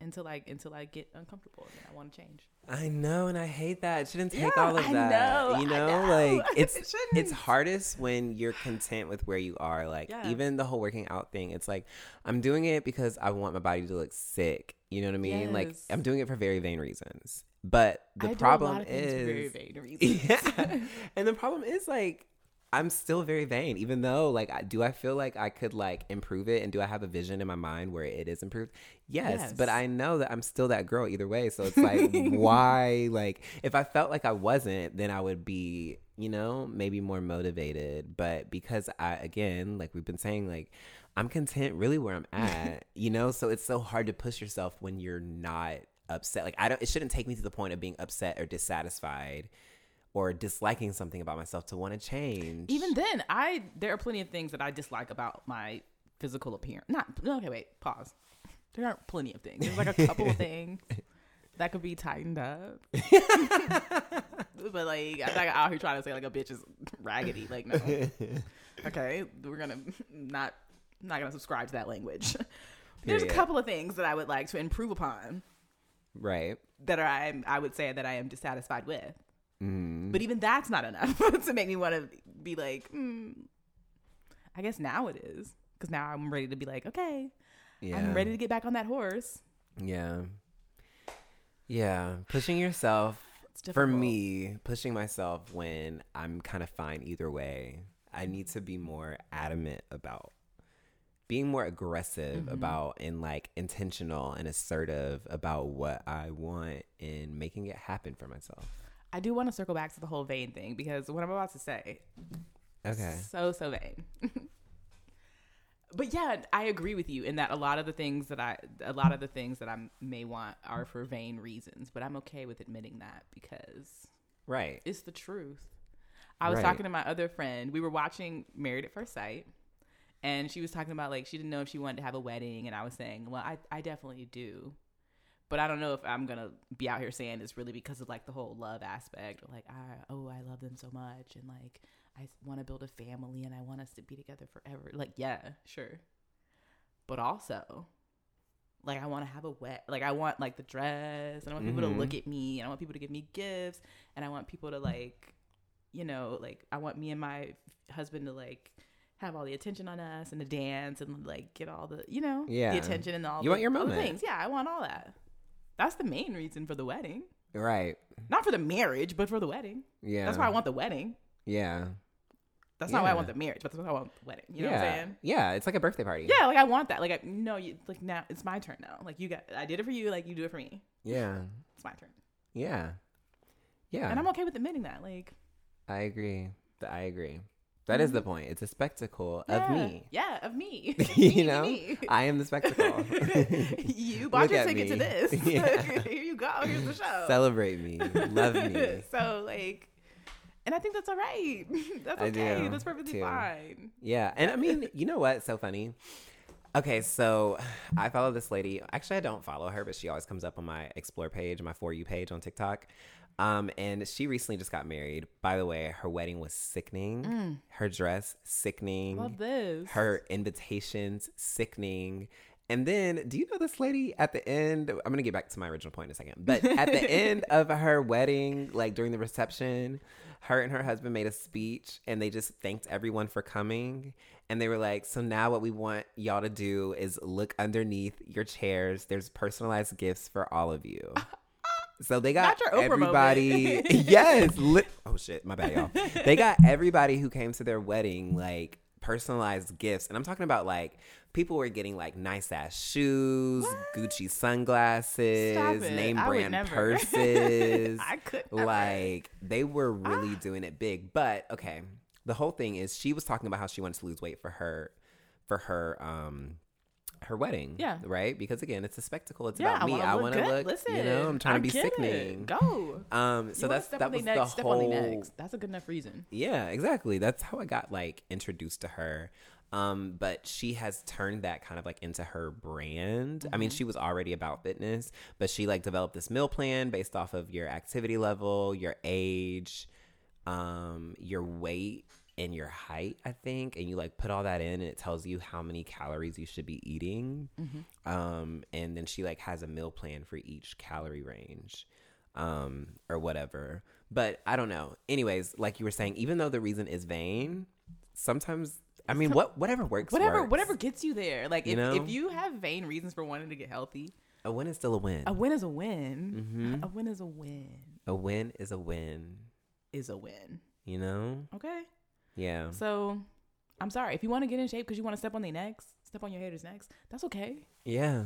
until I until I get uncomfortable and I want to change. I know, and I hate that. It shouldn't take Yeah, all of that. know, you know, know. like it's It it's hardest when you're content with where you are. Like Yeah. even the whole working out thing, it's like I'm doing it because I want my body to look sick. You know what I mean? Like I'm doing it for very vain reasons. But the I problem things very vain reasons. yeah. And the problem is like I'm still very vain, even though like do I feel like I could like improve it, and do I have a vision in my mind where it is improved? Yes, but I know that I'm still that girl either way. So it's like why like if I felt like I wasn't, then I would be you know maybe more motivated. But because I again like we've been saying like I'm content really where I'm at, you know. So it's so hard to push yourself when you're not upset. Like I don't. It shouldn't take me to the point of being upset or dissatisfied or disliking something about myself to want to change. Even then, I there are plenty of things that I dislike about my physical appearance. Not okay. Wait, pause. There aren't plenty of things. There's like a couple of things that could be tightened up. but like, I'm not out here trying to say like a bitch is raggedy. Like, no. Okay, we're gonna not not gonna subscribe to that language. There's a Period. couple of things that I would like to improve upon right. that are I I would say that I am dissatisfied with. Mm. But even that's not enough to make me want to be like, hmm, I guess now it is. Because now I'm ready to be like, okay, Yeah. I'm ready to get back on that horse. Yeah. Yeah. Pushing yourself for me, pushing myself when I'm kind of fine either way. I need to be more adamant about being more aggressive Mm-hmm. about and like intentional and assertive about what I want and making it happen for myself. I do want to circle back to the whole vain thing because what I'm about to say, Okay. so, so vain. but yeah, I agree with you in that a lot of the things that I, a lot of the things that I may want are for vain reasons, but I'm okay with admitting that because Right. It's the truth. I was Right. talking to my other friend. We were watching Married at First Sight, and she was talking about like she didn't know if she wanted to have a wedding, and I was saying, well, I I definitely do, but I don't know if I'm gonna be out here saying it's really because of like the whole love aspect, or like I oh I love them so much, and like I want to build a family, and I want us to be together forever. Like yeah, sure, but also. Like I want to have a wet, like I want like the dress, and I want people Mhm. to look at me, and I want people to give me gifts, and I want people to like, you know, like I want me and my husband to like have all the attention on us and the dance and like get all the you know Yeah. the attention and all You the, want your moment. things. Yeah, I want all that. That's the main reason for the wedding, Right. not for the marriage, but for the wedding. Yeah. That's why I want the wedding. Yeah. That's not why I want the marriage, but that's why I want the wedding. You know yeah. what I'm saying? Yeah. It's like a birthday party. Yeah, like I want that. Like I no, you like now it's my turn now. Like you got, I did it for you. Like you do it for me. Yeah. It's my turn, Yeah. Yeah. and I'm okay with admitting that. Like I agree. I agree. That is the point. It's a spectacle of Mm-hmm. me. Yeah, of me. you know, me, me. I am the spectacle. you bought Look your ticket to this. Yeah. Here you go. Here's the show. Celebrate me. Love me. so like, and I think that's all right. that's I okay. that's perfectly too. fine. Yeah. And I mean, you know what's so funny? Okay, so I follow this lady. Actually, I don't follow her, but she always comes up on my explore page, my for you page on TikTok. Um, and she recently just got married. By the way, her wedding was sickening. Her dress sickening. Mm. Love this. her invitations sickening. And then, do you know this lady at the end? I'm gonna get back to my original point in a second. But at the end of her wedding, like during the reception, her and her husband made a speech and they just thanked everyone for coming. And they were like, So now what we want y'all to do is look underneath your chairs. There's personalized gifts for all of you. So they got Not your Oprah everybody. yes. Li- oh shit, my bad, y'all. They got everybody who came to their wedding like personalized gifts, and I'm talking about like people were getting like nice ass shoes, Gucci sunglasses, name brand purses. I could never. like they were really Ah. doing it big. But okay, the whole thing is she was talking about how she wanted to lose weight for her, for her um. Her wedding, Yeah. right? Because again, it's a spectacle. It's yeah, about me. I want to look. Listen, you know, I'm trying to be it. sickening. Go. Um, so You that's that was necks, the step whole. on their necks. That's a good enough reason. Yeah, exactly. That's how I got like introduced to her. Um, but she has turned that kind of like into her brand. I Mm-hmm. mean, she was already about fitness, but she like developed this meal plan based off of your activity level, your age, um, your weight, and your height, I think. And you like put all that in and it tells you how many calories you should be eating. Mm-hmm. Um, and then she like has a meal plan for each calorie range um, or whatever. But I don't know. Anyways, like you were saying, even though the reason is vain, sometimes I mean, what whatever works, Whatever, works. whatever gets you there. Like You if, know? if you have vain reasons for wanting to get healthy, A win is still a win. a win is a win. Mhm. A win is a win. A win is a win. Is a win. You know? Okay. Yeah. So I'm sorry if you want to get in shape because you want to step on their necks, step on your haters' necks. That's okay. Yeah.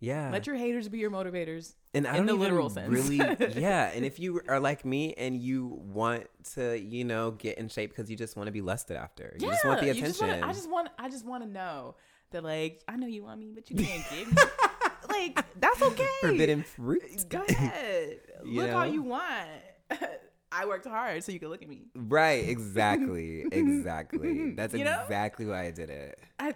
Yeah. Let your haters be your motivators. and I in the literal sense. really yeah and if you are like me and you want to you know get in shape because you just want to be lusted after Yeah, you just want the attention just wanna- I just want. I just want to know that, like, I know you want me, but you can't get me. like, that's okay. forbidden fruit Go ahead. Look all you want. I worked hard so you could look at me. right exactly exactly that's You know? exactly why i did it I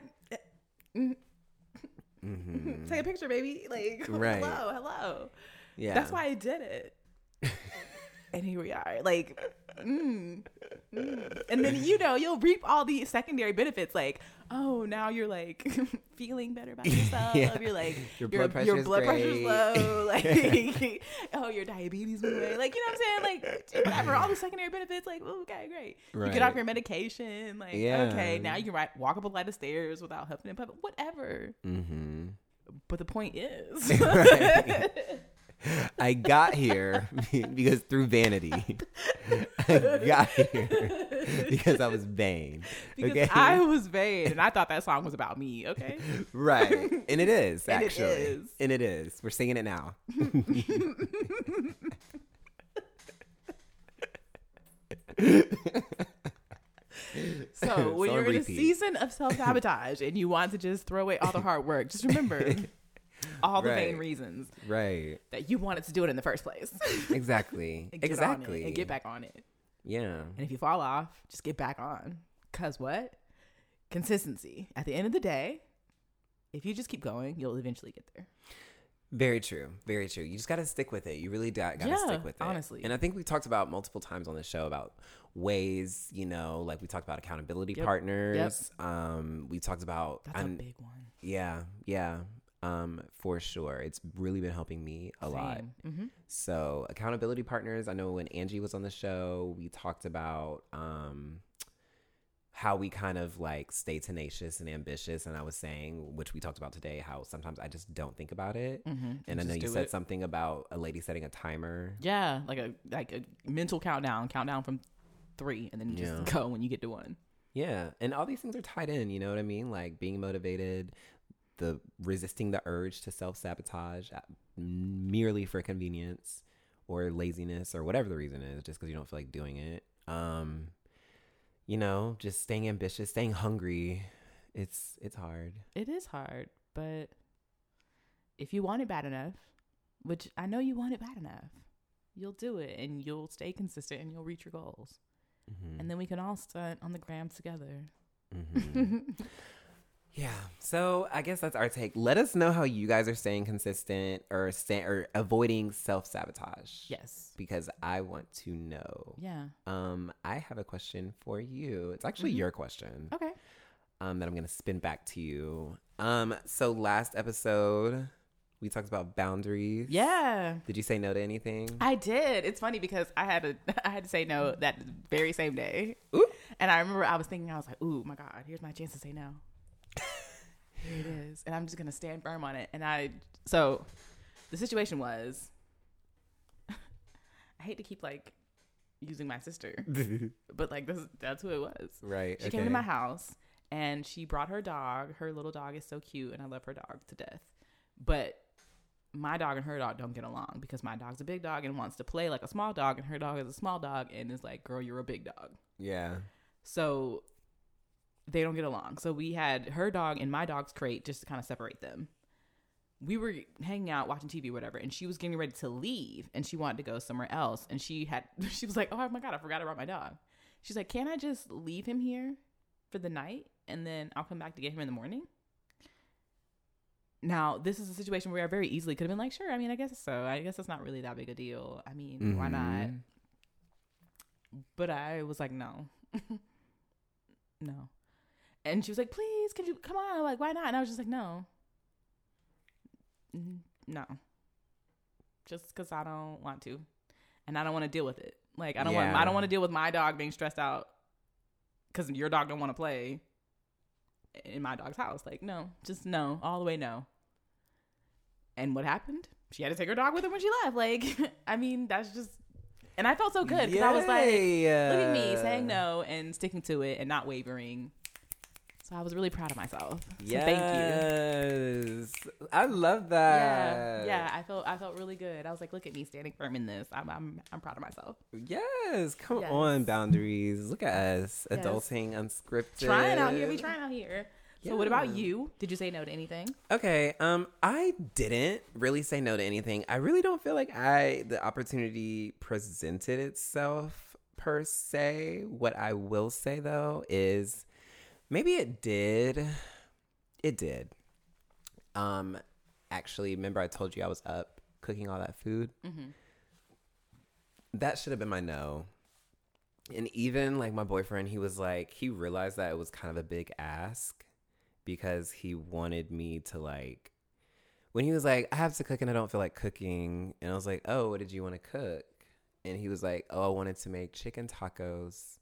hmm take a picture, baby. Like, Right. hello, hello. yeah That's why I did it. and here we are. Like, mm, mm. and then you know you'll reap all the secondary benefits. Like, oh, now you're like feeling better about yourself. Yeah. You're like Your your blood pressure your is blood pressure's low. Like, oh, your diabetes went away. Like, you know what I'm saying? Like, whatever. All the secondary benefits. Like, okay, great. You get off your medication. Like, Yeah. okay, now you can ri- walk up a flight of stairs without huffing and puffing. Whatever. hmm But the point is. Right. I got here because through vanity. I got here because I was vain. Because okay. I was vain and I thought that song was about me, okay? right. And it is, And it actually. is. And it is. We're singing it now. So when So you're in a season of self sabotage and you want to just throw away all the hard work, just remember all the vain reasons right. that you wanted to do it in the first place. Exactly. And get on it exactly. and get back on it. Yeah. And if you fall off, just get back on. Cause what? Consistency. At the end of the day, if you just keep going, you'll eventually get there. Very true. Very true. You just got to stick with it. You really got to Yeah, stick with it. honestly. And I think we talked about multiple times on the show about ways, you know, like we talked about accountability Yep. partners. Um, we talked about, That's a I'm- big one. yeah, yeah, um, for sure. It's really been helping me a lot. Mm-hmm. So accountability partners. I know when Angie was on the show, we talked about um, how we kind of like stay tenacious and ambitious. And I was saying, which we talked about today, how sometimes I just don't think about it. Mm-hmm. And I know you said it. something about a lady setting a timer. Yeah, like a like a mental countdown, countdown from three, and then you just Yeah. go when you get to one. Yeah. And all these things are tied in, you know what I mean? Like being motivated, the resisting the urge to self sabotage merely for convenience or laziness or whatever the reason is, just because you don't feel like doing it. Um, you know, just staying ambitious, staying hungry. It's it's hard. It is hard, but if you want it bad enough, which I know you want it bad enough, you'll do it and you'll stay consistent and you'll reach your goals. Mhm. And then we can all stunt on the gram together. Mhm. Yeah. So I guess that's our take. Let us know how you guys are staying consistent or stay, or avoiding self sabotage. yes. Because I want to know. Yeah. Um, I have a question for you. It's actually Mhm. your question. Okay. Um, that I'm gonna spin back to you. Um, so last episode we talked about boundaries. Yeah. Did you say no to anything? I did. It's funny because I had to I had to say no that very same day. Ooh. And I remember I was thinking I was like, "Ooh, my god, here's my chance to say no." It is. And I'm just going to stand firm on it. And I so the situation was I hate to keep like using my sister, but like this that's who it was. right. She came to my house and she brought her dog. Her little dog is so cute and I love her dog to death. But my dog and her dog don't get along because my dog's a big dog and wants to play like a small dog and her dog is a small dog and is like, "Girl, you're a big dog." Yeah. So they don't get along. So we had her dog in my dog's crate just to kind of separate them. We were hanging out watching TV, whatever, and she was getting ready to leave and she wanted to go somewhere else. And she had, she was like, Oh my God, I forgot about my dog. She's like, Can I just leave him here for the night and then I'll come back to get him in the morning? Now, this is a situation where I very easily could have been like, Sure, I mean, I guess so. I guess it's not really that big a deal. I mean, why not? Mhm. But I was like, no, no. And she was like, please, can you come on? Like, why not? And I was just like, no, no. Just because I don't want to, and I don't want to deal with it. Like, I don't want. Yeah. I don't want to deal with my dog being stressed out because your dog don't want to play in my dog's house. Like, no, just no, all the way no. And what happened? She had to take her dog with her when she left. Like, I mean, that's just. And I felt so good because I was like, look at me saying no and sticking to it and not wavering. So I was really proud of myself. So Yes. thank you. I love that. yeah. yeah, I felt I felt really good. I was like, look at me standing firm in this. I'm I'm I'm proud of myself. Yes. Come Yes. on, boundaries. Look at us. Yes. Adulting unscripted. Trying out here, we trying out here. So what about you? Did you say no to anything? Okay, um, I didn't really say no to anything. I really don't feel like I the opportunity presented itself per se. What I will say though is maybe it did. It did. Um, actually, remember I told you I was up cooking all that food. Mm-hmm. That should have been my no. And even like my boyfriend, he was like, he realized that it was kind of a big ask because he wanted me to like, when he was like, I have to cook and I don't feel like cooking. And I was like, oh, what did you want to cook? And he was like, oh, I wanted to make chicken tacos.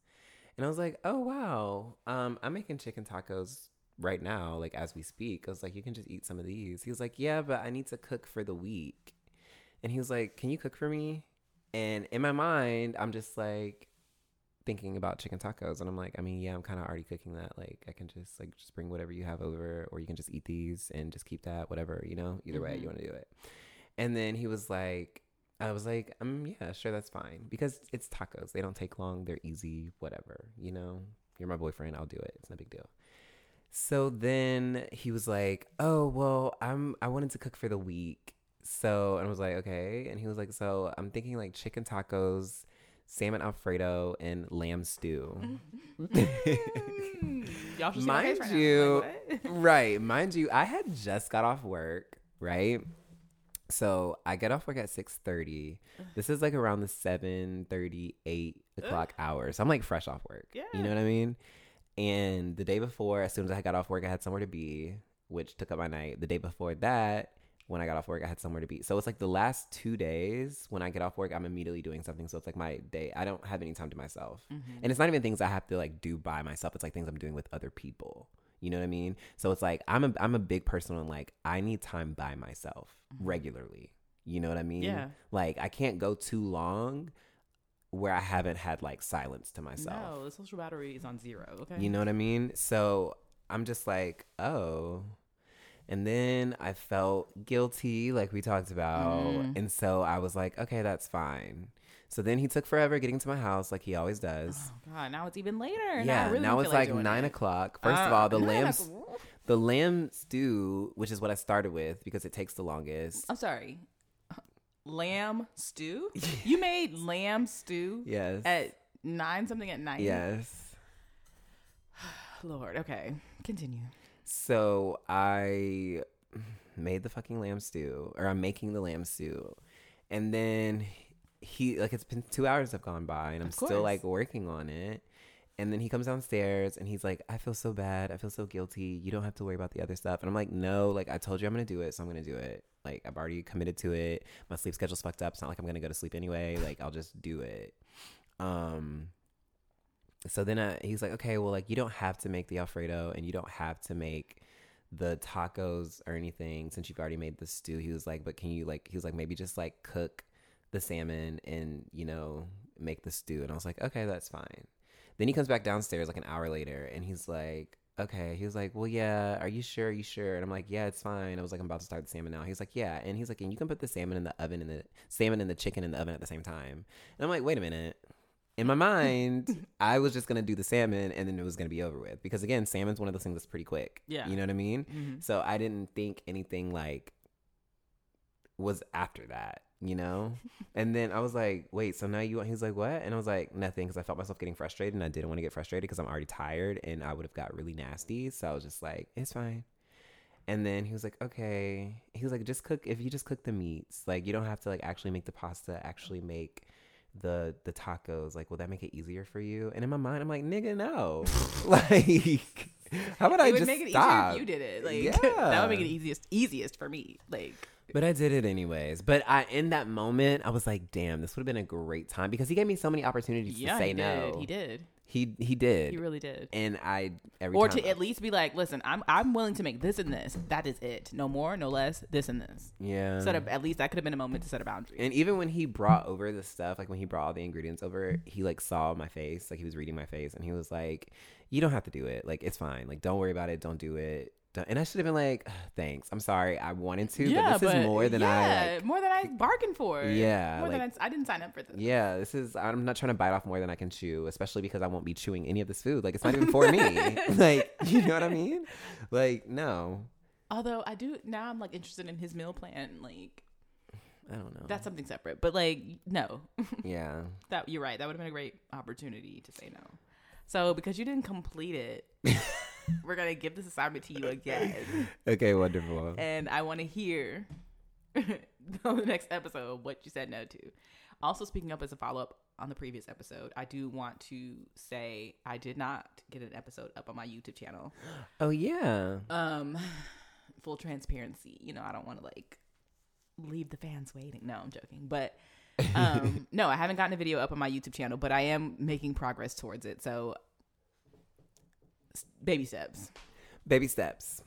And I was like, oh, wow. Um, I'm making chicken tacos right now, like as we speak. I was like, you can just eat some of these. He was like, yeah, but I need to cook for the week. And he was like, can you cook for me? And in my mind, I'm just like thinking about chicken tacos. And I'm like, I mean, yeah, I'm kind of already cooking that. Like, I can just like just bring whatever you have over, or you can just eat these and just keep that, whatever, you know, either way Mhm. you want to do it. And then he was like, I was like, um, yeah, sure, that's fine. Because it's tacos. They don't take long. They're easy, whatever, you know? You're my boyfriend. I'll do it. It's no big deal. So then he was like, "Oh, well, I'm I wanted to cook for the week." So, and I was like, "Okay." And he was like, "So, I'm thinking like chicken tacos, salmon alfredo, and lamb stew." Y'all should see my face Mind you- right, mind you, I had just got off work, right? So I get off work at six thirty. This is like around the seven thirty eight o'clock hour. So I'm like fresh off work. Yeah. You know what I mean? And the day before, as soon as I got off work, I had somewhere to be, which took up my night. The day before that, when I got off work, I had somewhere to be. So it's like the last two days when I get off work, I'm immediately doing something. So it's like my day. I don't have any time to myself. Mm-hmm. And it's not even things I have to like do by myself. It's like things I'm doing with other people. You know what I mean? So it's like I'm a I'm a big person on like I need time by myself regularly. You know what I mean? Mm-hmm. Yeah. Like I can't go too long where I haven't had like silence to myself. No, the social battery is on zero. Okay. You know what I mean? So I'm just like, oh. And then I felt guilty, like we talked about. Mm. And so I was like, okay, that's fine. So then he took forever getting to my house, like he always does. Oh God! Now it's even later. yeah, I really now it's feel like nine it. o'clock. First of Uh, all, the nine lamb, the lamb stew, which is what I started with because it takes the longest. I'm sorry. Lamb stew. You made lamb stew Yes. at nine something at night. yes. Lord. Okay. Continue. So I made the fucking lamb stew, or I'm making the lamb stew, and then he like it's been two hours have gone by, and I'm still like working on it. And then he comes downstairs and he's like, I feel so bad. I feel so guilty. You don't have to worry about the other stuff. And I'm like, no, like I told you I'm gonna do it, so I'm gonna do it. Like I've already committed to it. My sleep schedule's fucked up. It's not like I'm gonna go to sleep anyway. Like I'll just do it. Um so then uh, he's like, okay, well, like you don't have to make the Alfredo and you don't have to make the tacos or anything since you've already made the stew. He was like, but can you like? He was like, maybe just like cook the salmon and you know make the stew. And I was like, okay, that's fine. Then he comes back downstairs like an hour later and he's like, okay. He was like, well, yeah. Are you sure? Are you sure? And I'm like, yeah, it's fine. I was like, I'm about to start the salmon now. He's like, yeah. And he's like, and you can put the salmon in the oven and the salmon and the chicken in the oven at the same time. And I'm like, wait a minute. In my mind, I was just gonna do the salmon and then it was gonna be over with because again, salmon's one of those things that's pretty quick. Yeah. you know what I mean. Mhm. So I didn't think anything like was after that, you know? and then I was like, wait, so now you want, he's like, what? And I was like, nothing, because I felt myself getting frustrated and I didn't want to get frustrated because I'm already tired and I would have got really nasty. So I was just like, it's fine. And then he was like, okay. He was like, just cook, if you just cook the meats, like you don't have to like actually make the pasta, actually make the the tacos like will that make it easier for you and in my mind i'm like nigga no like how about i would just make it stop easier if you did it. Like Yeah. that would make it easiest easiest for me. Like But I did it anyways. But I in that moment I was like, damn, this would have been a great time because he gave me so many opportunities yeah, to say he no. did. He did. He he did. He really did. and I every Or to at least be like, listen, I'm I'm willing to make this and this. That is it. No more, no less. This and this. yeah. Set up at least that could have been a moment to set a boundary. and even when he brought over the stuff, like when he brought all the ingredients over, he like saw my face, like he was reading my face, and he was like, "You don't have to do it. Like it's fine. Like don't worry about it. Don't do it." Don't- And I should have been like, "Thanks. I'm sorry. I wanted to, but this is more than yeah, I like." more than I bargained for. Yeah, more than I, I didn't sign up for this. Yeah, this is. I'm not trying to bite off more than I can chew, especially because I won't be chewing any of this food. Like it's not even for me. like you know what I mean? Like no, Although I do now, I'm like interested in his meal plan. Like I don't know. that's something separate. But like no, yeah. that you're right. That would have been a great opportunity to say no. So because you didn't complete it, we're gonna give this assignment to you again, Okay, wonderful. and I want to hear on the next episode what you said no to. Also, speaking up as a follow up on the previous episode, I do want to say I did not get an episode up on my YouTube channel. Oh yeah. Um, full transparency, you know, I don't want to like leave the fans waiting. No, I'm joking, but um, no, I haven't gotten a video up on my YouTube channel, but I am making progress towards it. So, baby steps. Baby steps.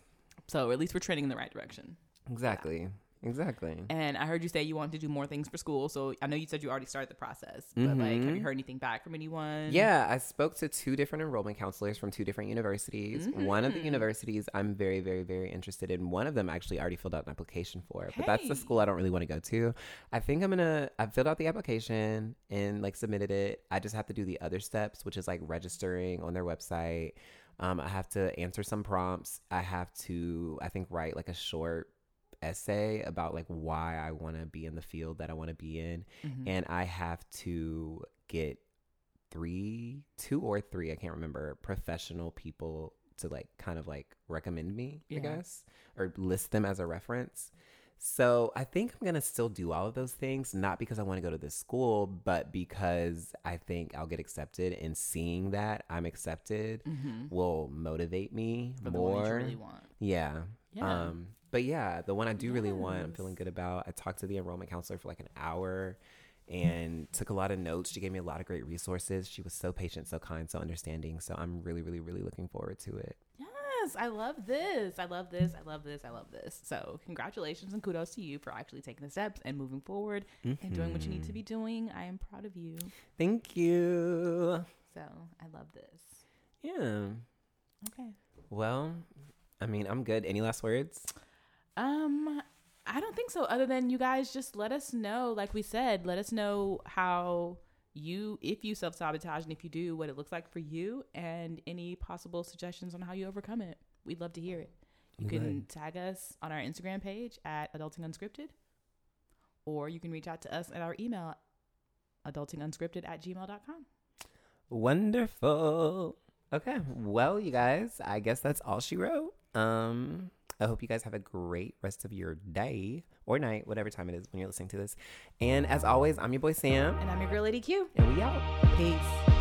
So at least we're trending in the right direction. Exactly. Exactly. And I heard you say you wanted to do more things for school. So I know you said you already started the process, but like, have you Mhm. heard anything back from anyone? Yeah, I spoke to two different enrollment counselors from two different universities. One of the Mhm. universities I'm very, very, very interested in. One of them actually already filled out an application for, but that's the school I don't really want to go to. I think I'm gonna. I've filled out the application and like submitted it. I just have to do the other steps, which is like registering on their website. Um, I have to answer some prompts. I have to, I think, write like a short essay about like why I want to be in the field that I want to be in Mhm. and I have to get three, two or three, I can't remember, professional people to like kind of like recommend me, Yeah. I guess, or list them as a reference. So I think I'm gonna still do all of those things, not because I want to go to this school, but because I think I'll get accepted, and seeing that I'm accepted Mhm. will motivate me for the one you more. really want. Yeah. Yeah. Um, but yeah, the one I do really want, I'm feeling good about. I talked to the enrollment counselor for like an hour and took a lot of notes. She gave me a lot of great resources. She was so patient, so kind, so understanding. So I'm really, really, really looking forward to it. Yes, I love this. I love this. I love this. I love this. So, congratulations and kudos to you for actually taking the steps and moving forward and doing what you need to be doing. I am proud of you. Thank you. So, I love this. Yeah. Okay. Well, I mean, I'm good. Any last words? Um, I don't think so. Other than you guys just let us know, like we said, let us know how you, if you self sabotage, and if you do, what it looks like for you, and any possible suggestions on how you overcome it. We'd love to hear it. You can would. tag us on our Instagram page at Adulting Unscripted, or you can reach out to us at our email, adultingunscripted at gmail.com. Wonderful. Okay. Well, you guys, I guess that's all she wrote. Um, I hope you guys have a great rest of your day or night, whatever time it is when you're listening to this. And as always, I'm your boy Sam, And I'm your girl, Lady Q. and we out. Peace.